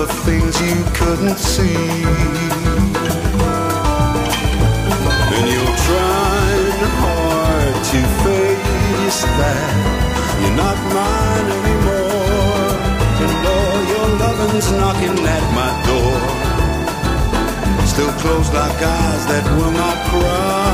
the things you couldn't see. And you're trying hard to face that. You're not mine anymore. And all your loving's knocking at my door. Still closed like eyes that will not cry.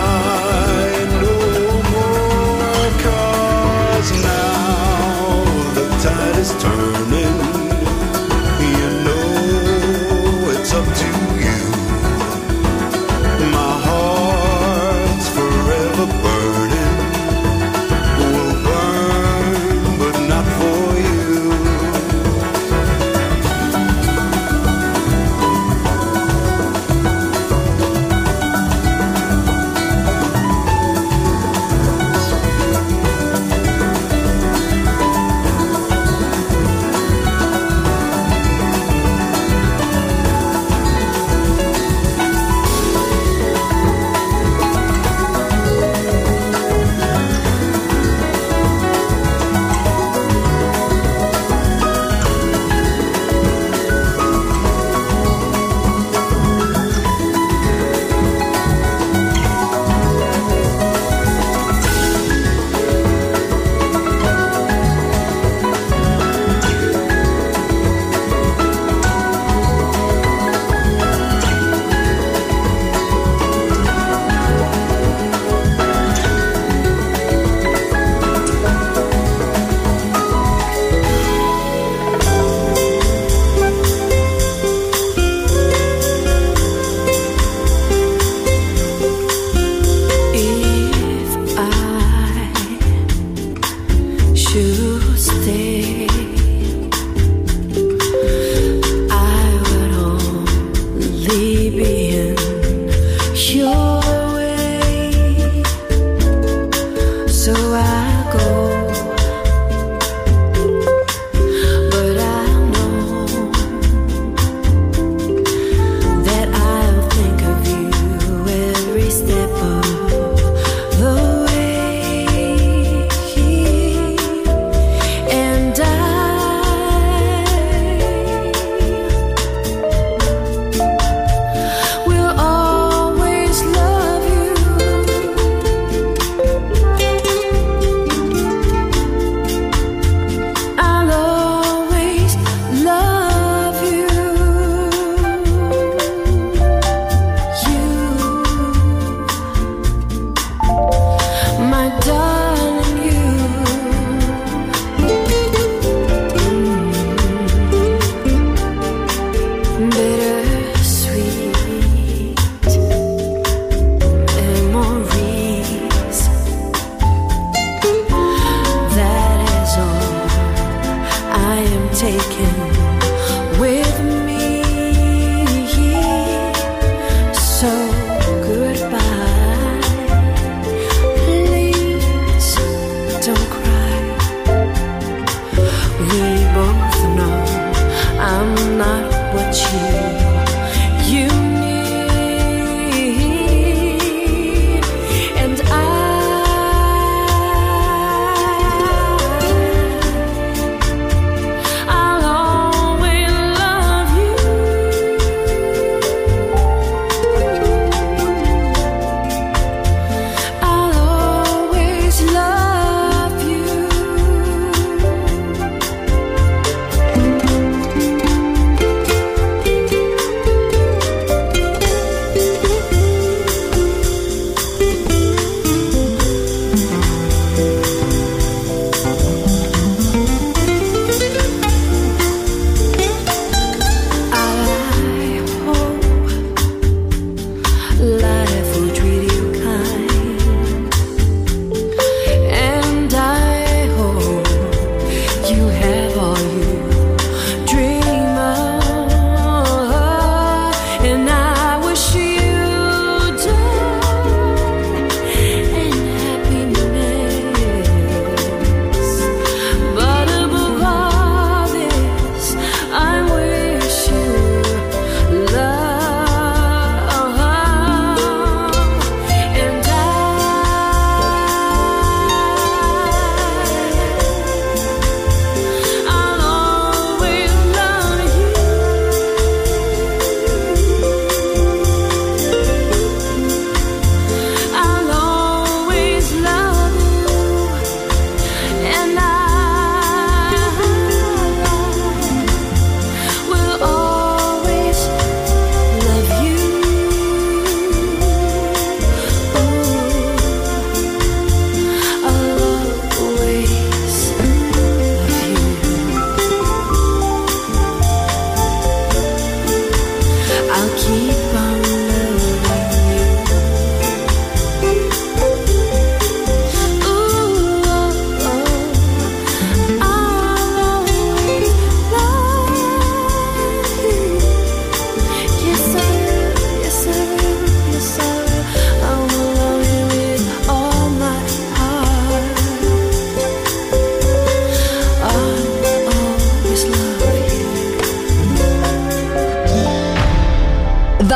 去。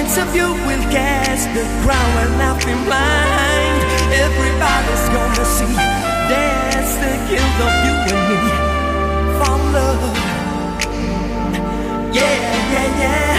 points of view will cast the ground and nothing blind. Everybody's gonna see that's the guilt of you and me. Follow, yeah, yeah, yeah.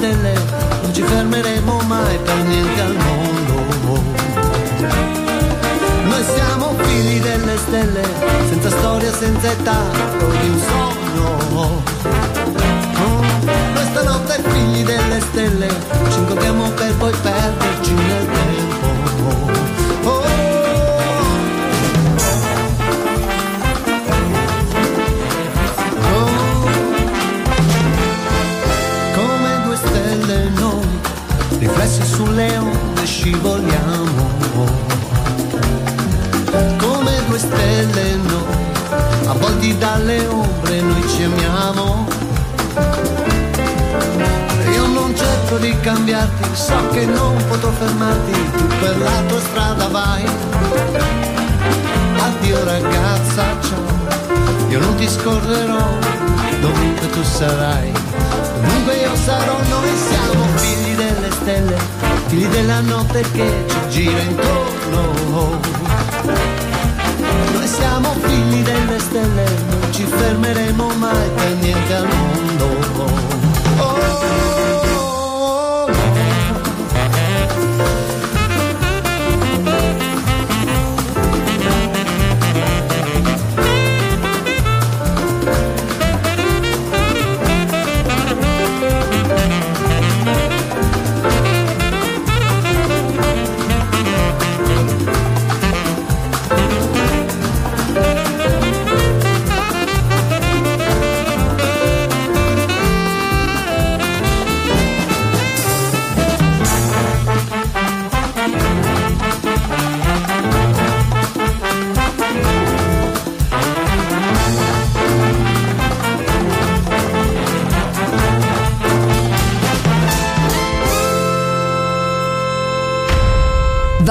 Stelle, non ci fermeremo mai per niente al mondo. Noi siamo figli delle stelle, senza storia, senza età, di un sogno. Oh, Noi stanotte figli delle stelle, ci incontriamo per poi perderci di cambiarti, so che non potrò fermarti, tu per la tua strada vai. Addio ragazza, ciao, io non ti scorrerò, dovunque tu sarai. Comunque io sarò, noi siamo figli delle stelle, figli della notte che ci gira intorno. Noi siamo figli delle stelle, non ci fermeremo mai per niente al mondo. Oh.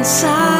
Inside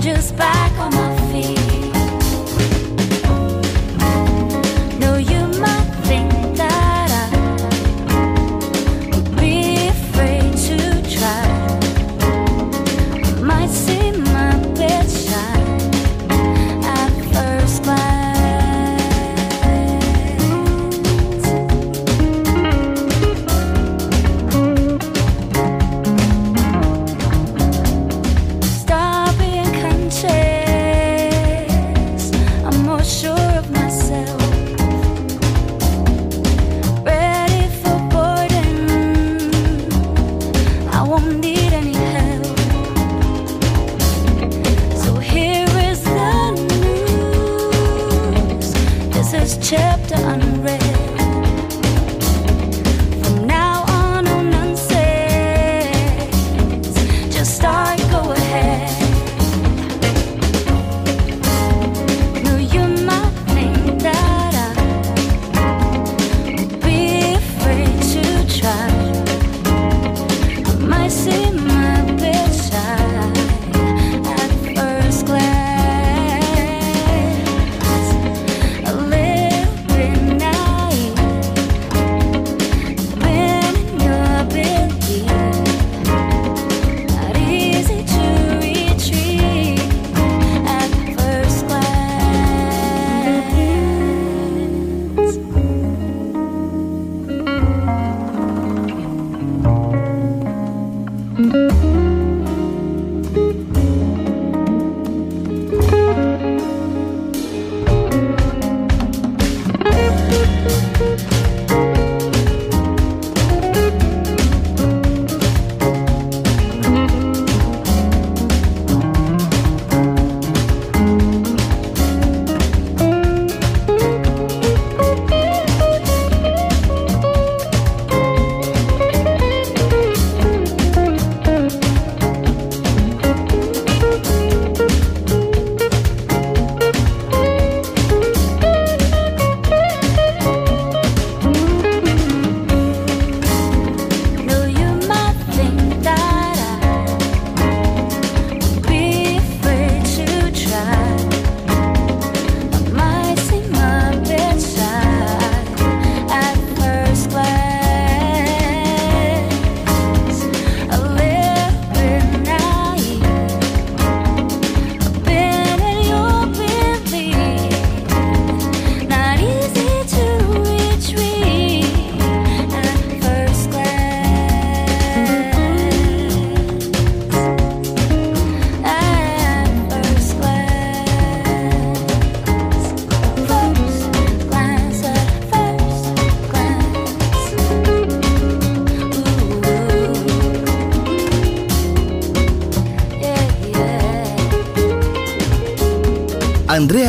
just by